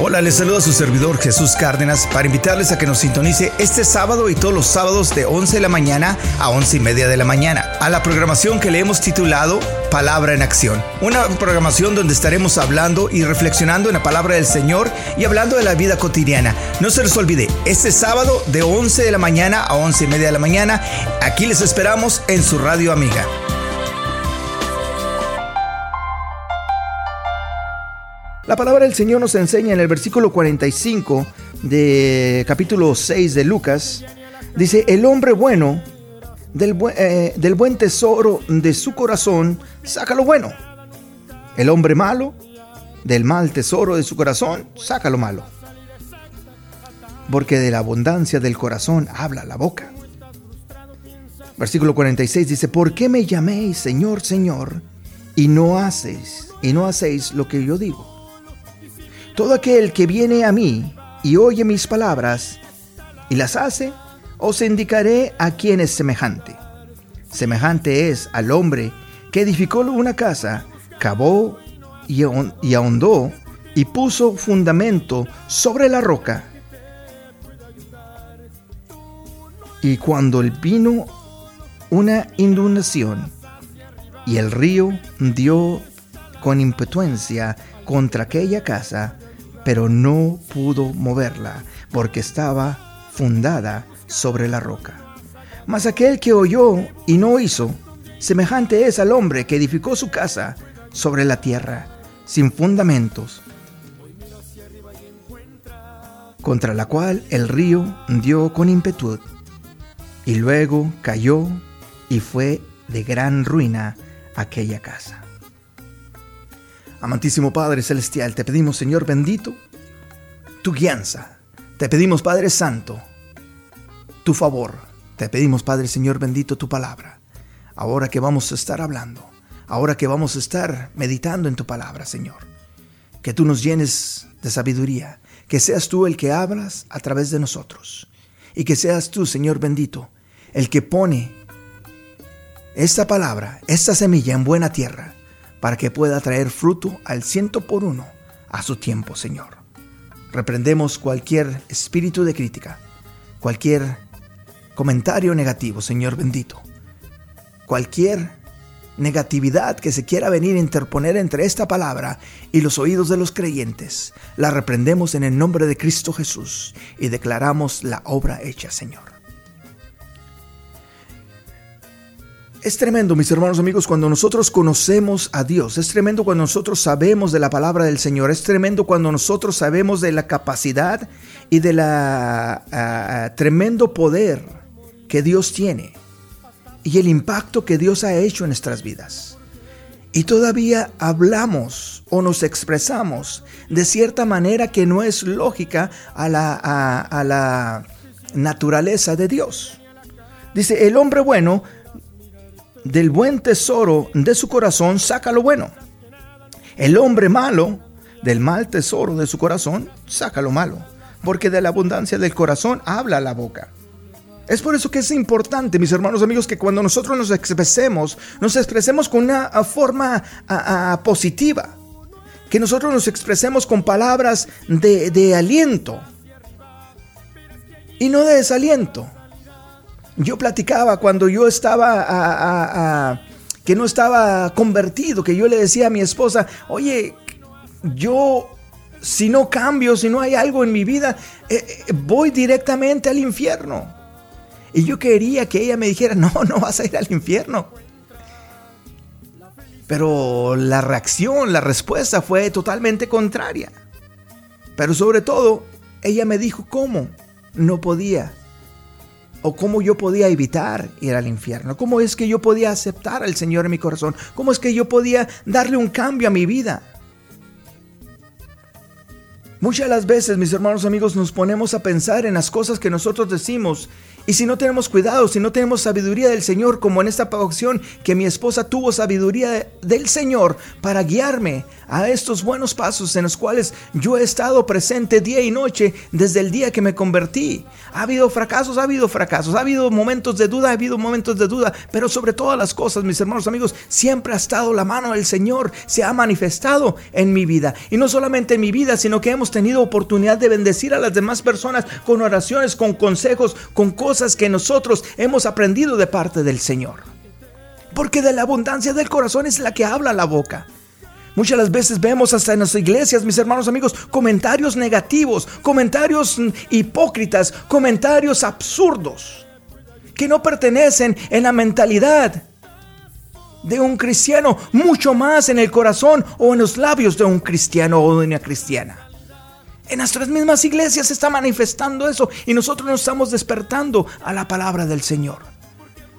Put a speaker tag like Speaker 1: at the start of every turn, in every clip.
Speaker 1: Hola, les saluda su servidor Jesús Cárdenas para invitarles a que nos sintonice este sábado y todos los sábados de 11 de la mañana a 11 y media de la mañana a la programación que le hemos titulado Palabra en Acción. Una programación donde estaremos hablando y reflexionando en la palabra del Señor y hablando de la vida cotidiana. No se les olvide, este sábado de 11 de la mañana a 11 y media de la mañana, aquí les esperamos en su radio amiga. La palabra del Señor nos enseña en el versículo 45 de capítulo 6 de Lucas, dice, el hombre bueno del, eh, del buen tesoro de su corazón saca lo bueno. El hombre malo del mal tesoro de su corazón saca lo malo. Porque de la abundancia del corazón habla la boca. Versículo 46 dice, ¿por qué me llaméis Señor, Señor, y no hacéis, y no hacéis lo que yo digo? Todo aquel que viene a mí y oye mis palabras y las hace, os indicaré a quién es semejante. Semejante es al hombre que edificó una casa, cavó y, ahondó y puso fundamento sobre la roca. Y cuando vino una inundación y el río dio con impetuencia contra aquella casa, pero no pudo moverla, porque estaba fundada sobre la roca. Mas aquel que oyó y no hizo, semejante es al hombre que edificó su casa sobre la tierra, sin fundamentos, contra la cual el río dio con impetud, y luego cayó y fue de gran ruina aquella casa. Amantísimo Padre Celestial, te pedimos, Señor bendito, tu guianza. Te pedimos, Padre Santo, tu favor. Te pedimos, Padre Señor bendito, tu palabra. Ahora que vamos a estar hablando, ahora que vamos a estar meditando en tu palabra, Señor. Que tú nos llenes de sabiduría, que seas tú el que hablas a través de nosotros. Y que seas tú, Señor bendito, el que pone esta palabra, esta semilla en buena tierra para que pueda traer fruto al ciento por uno a su tiempo, Señor. Reprendemos cualquier espíritu de crítica, cualquier comentario negativo, Señor bendito, cualquier negatividad que se quiera venir a interponer entre esta palabra y los oídos de los creyentes, la reprendemos en el nombre de Cristo Jesús y declaramos la obra hecha, Señor. Es tremendo, mis hermanos amigos, cuando nosotros conocemos a Dios. Es tremendo cuando nosotros sabemos de la palabra del Señor. Es tremendo cuando nosotros sabemos de la capacidad y de la ah, tremendo poder que Dios tiene y el impacto que Dios ha hecho en nuestras vidas. Y todavía hablamos o nos expresamos de cierta manera que no es lógica a la, a la naturaleza de Dios. Dice, el hombre bueno del buen tesoro de su corazón saca lo bueno. El hombre malo del mal tesoro de su corazón saca lo malo, porque de la abundancia del corazón habla la boca. Es por eso que es importante, mis hermanos amigos, que cuando nosotros nos expresemos, nos expresemos con una forma positiva. Que nosotros nos expresemos con palabras de, de aliento y no de desaliento. Yo platicaba cuando yo estaba que no estaba convertido, que yo le decía a mi esposa, oye, yo si no cambio, si no hay algo en mi vida, eh, eh, voy directamente al infierno. Y yo quería que ella me dijera, no, no vas a ir al infierno. Pero la reacción, la respuesta fue totalmente contraria. Pero sobre todo, ella me dijo cómo no podía o cómo yo podía evitar ir al infierno, cómo es que yo podía aceptar al Señor en mi corazón, cómo es que yo podía darle un cambio a mi vida. Muchas de las veces, mis hermanos amigos, nos ponemos a pensar en las cosas que nosotros decimos Y si no tenemos cuidado, si no tenemos sabiduría del Señor, como en esta ocasión que mi esposa tuvo sabiduría del Señor para guiarme a estos buenos pasos en los cuales yo he estado presente día y noche desde el día que me convertí. Ha habido fracasos, ha habido fracasos, ha habido momentos de duda, ha habido momentos de duda, pero sobre todas las cosas, mis hermanos amigos, siempre ha estado la mano del Señor, se ha manifestado en mi vida. Y no solamente en mi vida, sino que hemos tenido oportunidad de bendecir a las demás personas con oraciones, con consejos, con cosas que nosotros hemos aprendido de parte del Señor. Porque de la abundancia del corazón es la que habla la boca. Muchas las veces vemos hasta en las iglesias, mis hermanos amigos, comentarios negativos, comentarios mm, hipócritas, comentarios absurdos, que no pertenecen en la mentalidad de un cristiano, mucho más en el corazón o en los labios de un cristiano o de una cristiana. En nuestras mismas iglesias se está manifestando eso y nosotros nos estamos despertando a la palabra del Señor.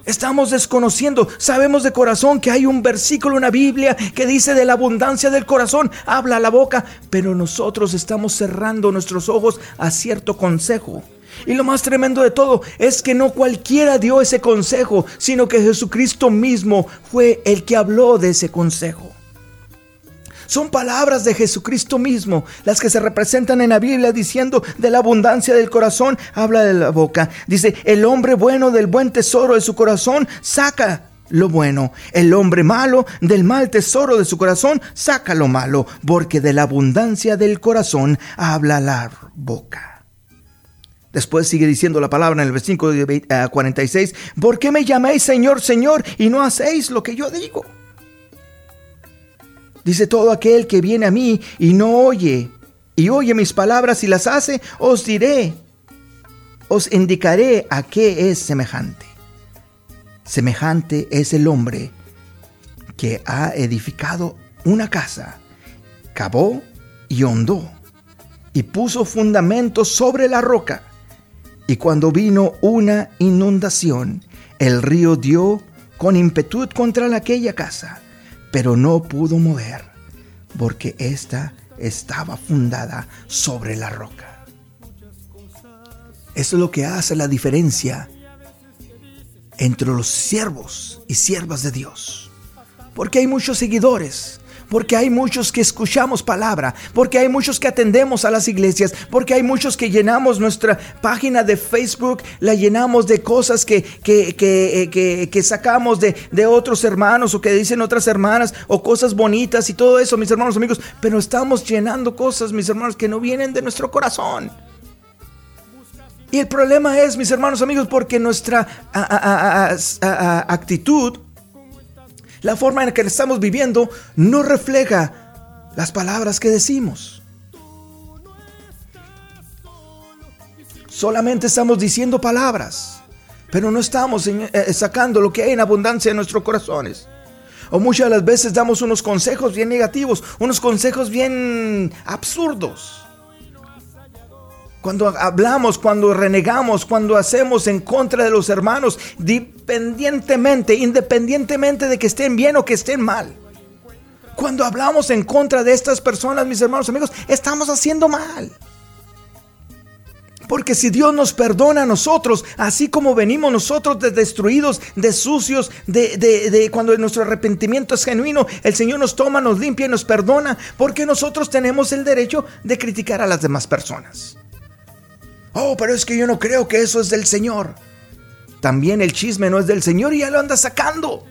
Speaker 1: Estamos desconociendo, sabemos de corazón que hay un versículo en la Biblia que dice de la abundancia del corazón habla la boca, pero nosotros estamos cerrando nuestros ojos a cierto consejo. Y lo más tremendo de todo es que no cualquiera dio ese consejo, sino que Jesucristo mismo fue el que habló de ese consejo. Son palabras de Jesucristo mismo las que se representan en la Biblia diciendo de la abundancia del corazón, habla de la boca. Dice, el hombre bueno del buen tesoro de su corazón saca lo bueno. El hombre malo del mal tesoro de su corazón saca lo malo, porque de la abundancia del corazón habla la boca. Después sigue diciendo la palabra en el versículo 46, ¿por qué me llamáis Señor, Señor y no hacéis lo que yo digo? Dice todo aquel que viene a mí y no oye, y oye mis palabras y las hace, os diré, os indicaré a qué es semejante. Semejante es el hombre que ha edificado una casa, cavó y hondó, y puso fundamentos sobre la roca. Y cuando vino una inundación, el río dio con impetud contra aquella casa pero no pudo mover, porque ésta estaba fundada sobre la roca. Eso es lo que hace la diferencia entre los siervos y siervas de Dios. Porque hay muchos seguidores, porque hay muchos que escuchamos palabra, porque hay muchos que atendemos a las iglesias, porque hay muchos que llenamos nuestra página de Facebook, la llenamos de cosas que, que, que, que sacamos de, de otros hermanos o que dicen otras hermanas o cosas bonitas y todo eso, mis hermanos amigos, pero estamos llenando cosas, mis hermanos, que no vienen de nuestro corazón. Y el problema es, mis hermanos amigos, porque nuestra actitud la forma en que estamos viviendo no refleja las palabras que decimos. Solamente estamos diciendo palabras, pero no estamos eh, sacando lo que hay en abundancia en nuestros corazones. O muchas las veces damos unos consejos bien negativos, unos consejos bien absurdos. Cuando hablamos, cuando renegamos, cuando hacemos en contra de los hermanos, independientemente, independientemente de que estén bien o que estén mal. Cuando hablamos en contra de estas personas, mis hermanos amigos, estamos haciendo mal. Porque si Dios nos perdona a nosotros, así como venimos nosotros de destruidos, de sucios, de, de, cuando nuestro arrepentimiento es genuino, el Señor nos toma, nos limpia y nos perdona, porque nosotros tenemos el derecho de criticar a las demás personas. Oh, pero es que yo no creo que eso es del Señor. También el chisme no es del Señor y ya lo anda sacando.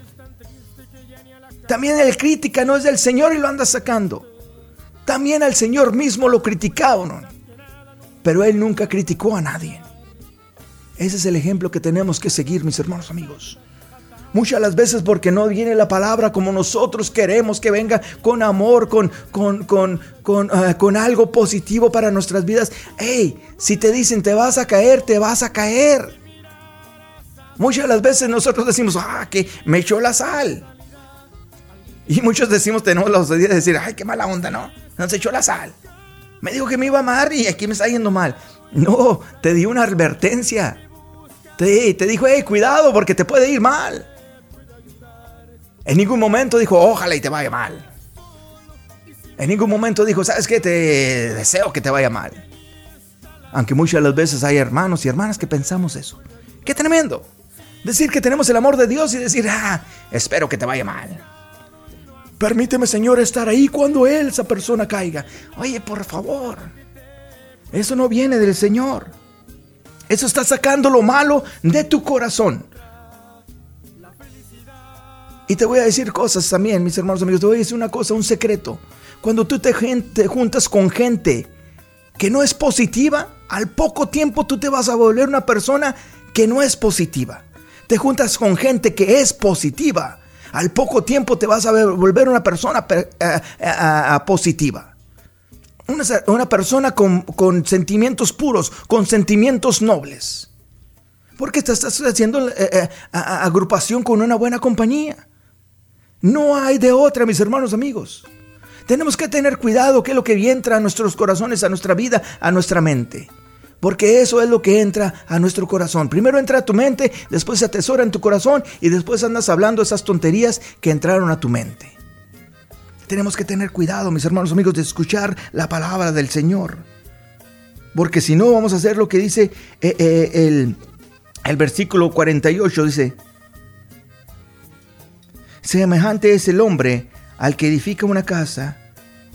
Speaker 1: También el crítica no es del Señor y lo anda sacando. También al Señor mismo lo criticaron. Pero Él nunca criticó a nadie. Ese es el ejemplo que tenemos que seguir, mis hermanos amigos. Muchas las veces porque no viene la palabra como nosotros queremos que venga con amor, con, con, con, con, ah, algo positivo para nuestras vidas. Hey, si te dicen te vas a caer, te vas a caer. Muchas las veces nosotros decimos, ah, que me echó la sal. Y muchos decimos, tenemos la osadía de decir, ay, qué mala onda, ¿no? Nos echó la sal. Me dijo que me iba a amar y aquí me está yendo mal. No, te di una advertencia. Te, te dijo, hey, cuidado porque te puede ir mal. En ningún momento dijo, ojalá y te vaya mal. En ningún momento dijo, ¿sabes qué? Te deseo que te vaya mal. Aunque muchas de las veces hay hermanos y hermanas que pensamos eso. Qué tremendo. Decir que tenemos el amor de Dios y decir, ah, espero que te vaya mal. Permíteme, Señor, estar ahí cuando Él, esa persona caiga. Oye, por favor. Eso no viene del Señor. Eso está sacando lo malo de tu corazón. Y te voy a decir cosas también, mis hermanos amigos. Te voy a decir una cosa, un secreto. Cuando tú te, juntas con gente que no es positiva, al poco tiempo tú te vas a volver una persona que no es positiva. Te juntas con gente que es positiva. Al poco tiempo te vas a volver una persona eh, eh, positiva. Una, persona con, sentimientos puros, con sentimientos nobles. Porque te estás haciendo eh, agrupación con una buena compañía. No hay de otra, mis hermanos amigos. Tenemos que tener cuidado qué es lo que entra a nuestros corazones, a nuestra vida, a nuestra mente. Porque eso es lo que entra a nuestro corazón. Primero entra a tu mente, después se atesora en tu corazón y después andas hablando esas tonterías que entraron a tu mente. Tenemos que tener cuidado, mis hermanos amigos, de escuchar la palabra del Señor. Porque si no, vamos a hacer lo que dice eh, eh, el, el versículo 48. Dice, Semejante es el hombre al que edifica una casa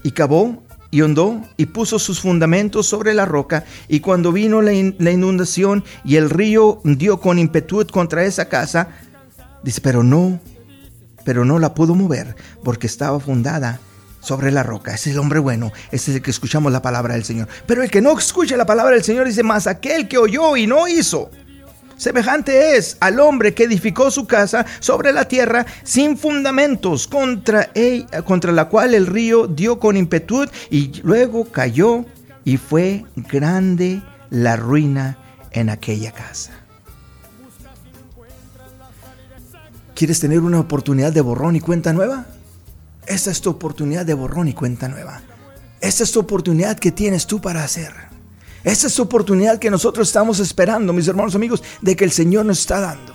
Speaker 1: y cavó y hondó y puso sus fundamentos sobre la roca y cuando vino la, inundación y el río dio con impetud contra esa casa, dice, pero no, pero no la pudo mover porque estaba fundada sobre la roca. Ese es el hombre bueno, ese es el que escuchamos la palabra del Señor. Pero el que no escucha la palabra del Señor dice, más aquel que oyó y no hizo. Semejante es al hombre que edificó su casa sobre la tierra sin fundamentos, contra, contra la cual el río dio con impetud y luego cayó y fue grande la ruina en aquella casa. ¿Quieres tener una oportunidad de borrón y cuenta nueva? Esta es tu oportunidad de borrón y cuenta nueva. Esta es tu oportunidad que tienes tú para hacer. Esa es la oportunidad que nosotros estamos esperando, mis hermanos amigos, de que el Señor nos está dando.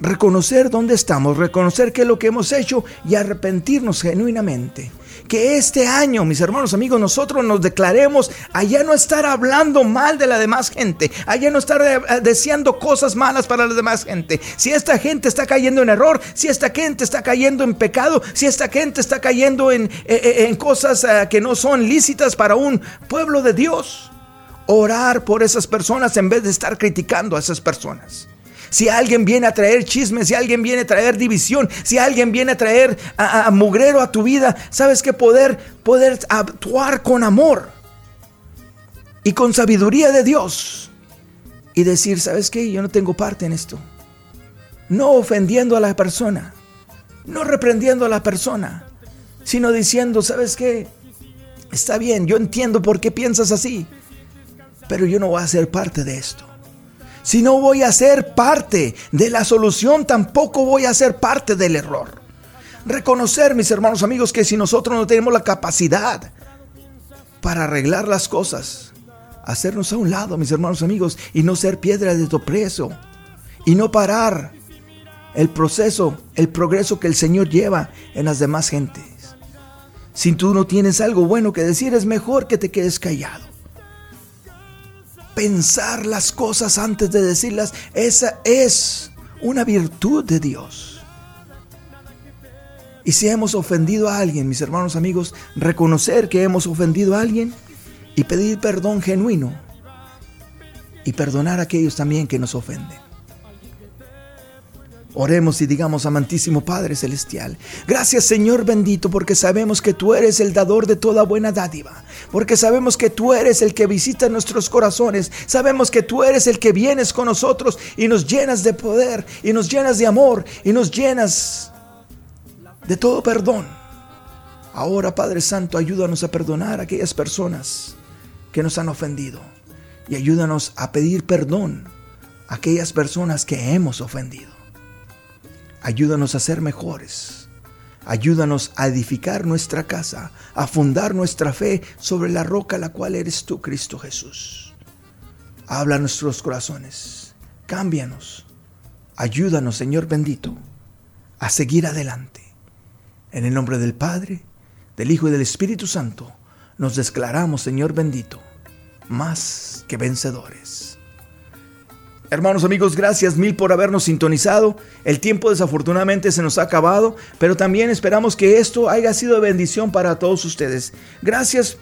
Speaker 1: Reconocer dónde estamos, reconocer qué es lo que hemos hecho y arrepentirnos genuinamente. Que este año, mis hermanos amigos, nosotros nos declaremos allá no estar hablando mal de la demás gente, allá no estar eh, deseando cosas malas para la demás gente. Si esta gente está cayendo en error, si esta gente está cayendo en pecado, si esta gente está cayendo en, eh, eh, en cosas que no son lícitas para un pueblo de Dios orar por esas personas en vez de estar criticando a esas personas. Si alguien viene a traer chismes, si alguien viene a traer división, si alguien viene a traer a, mugrero a tu vida, sabes que poder, poder actuar con amor y con sabiduría de Dios y decir, ¿sabes qué? Yo no tengo parte en esto. No ofendiendo a la persona, no reprendiendo a la persona, sino diciendo, ¿sabes qué? Está bien, yo entiendo por qué piensas así pero yo no voy a ser parte de esto. Si no voy a ser parte de la solución, tampoco voy a ser parte del error. Reconocer, mis hermanos amigos, que si nosotros no tenemos la capacidad para arreglar las cosas, hacernos a un lado, mis hermanos amigos, y no ser piedra de tropezo, y no parar el proceso, el progreso que el Señor lleva en las demás gentes. Si tú no tienes algo bueno que decir, es mejor que te quedes callado pensar las cosas antes de decirlas, esa es una virtud de Dios. Y si hemos ofendido a alguien, mis hermanos amigos, reconocer que hemos ofendido a alguien y pedir perdón genuino y perdonar a aquellos también que nos ofenden. Oremos y digamos, amantísimo Padre Celestial, gracias Señor bendito, porque sabemos que tú eres el dador de toda buena dádiva, porque sabemos que tú eres el que visita nuestros corazones, sabemos que tú eres el que vienes con nosotros y nos llenas de poder, y nos llenas de amor, y nos llenas de todo perdón. Ahora, Padre Santo, ayúdanos a perdonar a aquellas personas que nos han ofendido, y ayúdanos a pedir perdón a aquellas personas que hemos ofendido. Ayúdanos a ser mejores. Ayúdanos a edificar nuestra casa, a fundar nuestra fe sobre la roca la cual eres tú, Cristo Jesús. Habla nuestros corazones. Cámbianos. Ayúdanos, Señor bendito, a seguir adelante. En el nombre del Padre, del Hijo y del Espíritu Santo, nos declaramos, Señor bendito, más que vencedores. Hermanos amigos, gracias mil por habernos sintonizado. El tiempo desafortunadamente se nos ha acabado, pero también esperamos que esto haya sido de bendición para todos ustedes. Gracias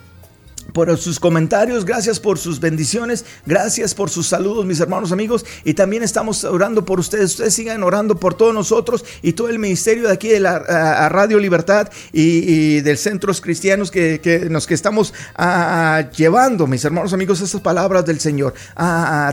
Speaker 1: por sus comentarios, gracias por sus bendiciones, gracias por sus saludos, mis hermanos amigos. Y también estamos orando por ustedes. Ustedes sigan orando por todos nosotros y todo el ministerio de aquí de la Radio Libertad y, del Centros Cristianos que, nos que estamos llevando, mis hermanos amigos, esas palabras del Señor,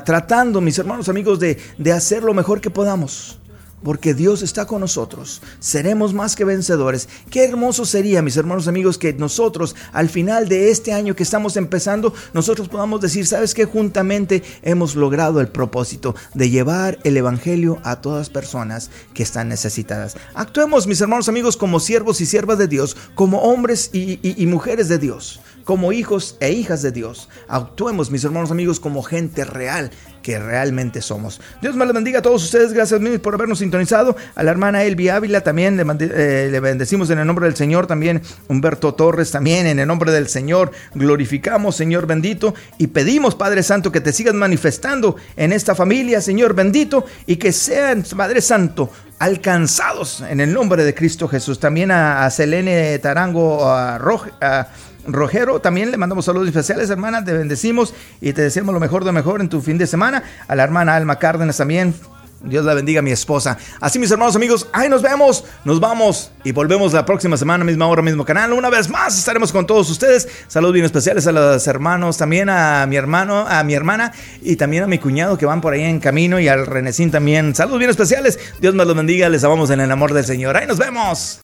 Speaker 1: tratando, mis hermanos amigos, de, de hacer lo mejor que podamos porque Dios está con nosotros. Seremos más que vencedores. Qué hermoso sería, mis hermanos amigos, que nosotros al final de este año que estamos empezando, nosotros podamos decir, ¿sabes qué? Juntamente hemos logrado el propósito de llevar el Evangelio a todas personas que están necesitadas. Actuemos, mis hermanos amigos, como siervos y siervas de Dios, como hombres y, y mujeres de Dios, como hijos e hijas de Dios. Actuemos, mis hermanos amigos, como gente real que realmente somos. Dios me lo bendiga a todos ustedes. Gracias mil por habernos sintonizado. A la hermana Elvi Ávila también le, eh, le, bendecimos en el nombre del Señor. También Humberto Torres también en el nombre del Señor. Glorificamos, Señor bendito. Y pedimos, Padre Santo, que te sigas manifestando en esta familia, Señor bendito. Y que sean, Padre Santo, alcanzados en el nombre de Cristo Jesús. También a, Selene Tarango a Roja. A, Rogero, también le mandamos saludos especiales, hermana, te bendecimos y te deseamos lo mejor de mejor en tu fin de semana. A la hermana Alma Cárdenas también, Dios la bendiga, mi esposa. Así, mis hermanos amigos, ahí nos vemos, nos vamos y volvemos la próxima semana, misma hora, mismo canal. Una vez más estaremos con todos ustedes. Saludos bien especiales a los hermanos, también a mi hermano, a mi hermana y también a mi cuñado que van por ahí en camino y al Renecín también. Saludos bien especiales. Dios me los bendiga, les amamos en el amor del Señor. Ahí nos vemos.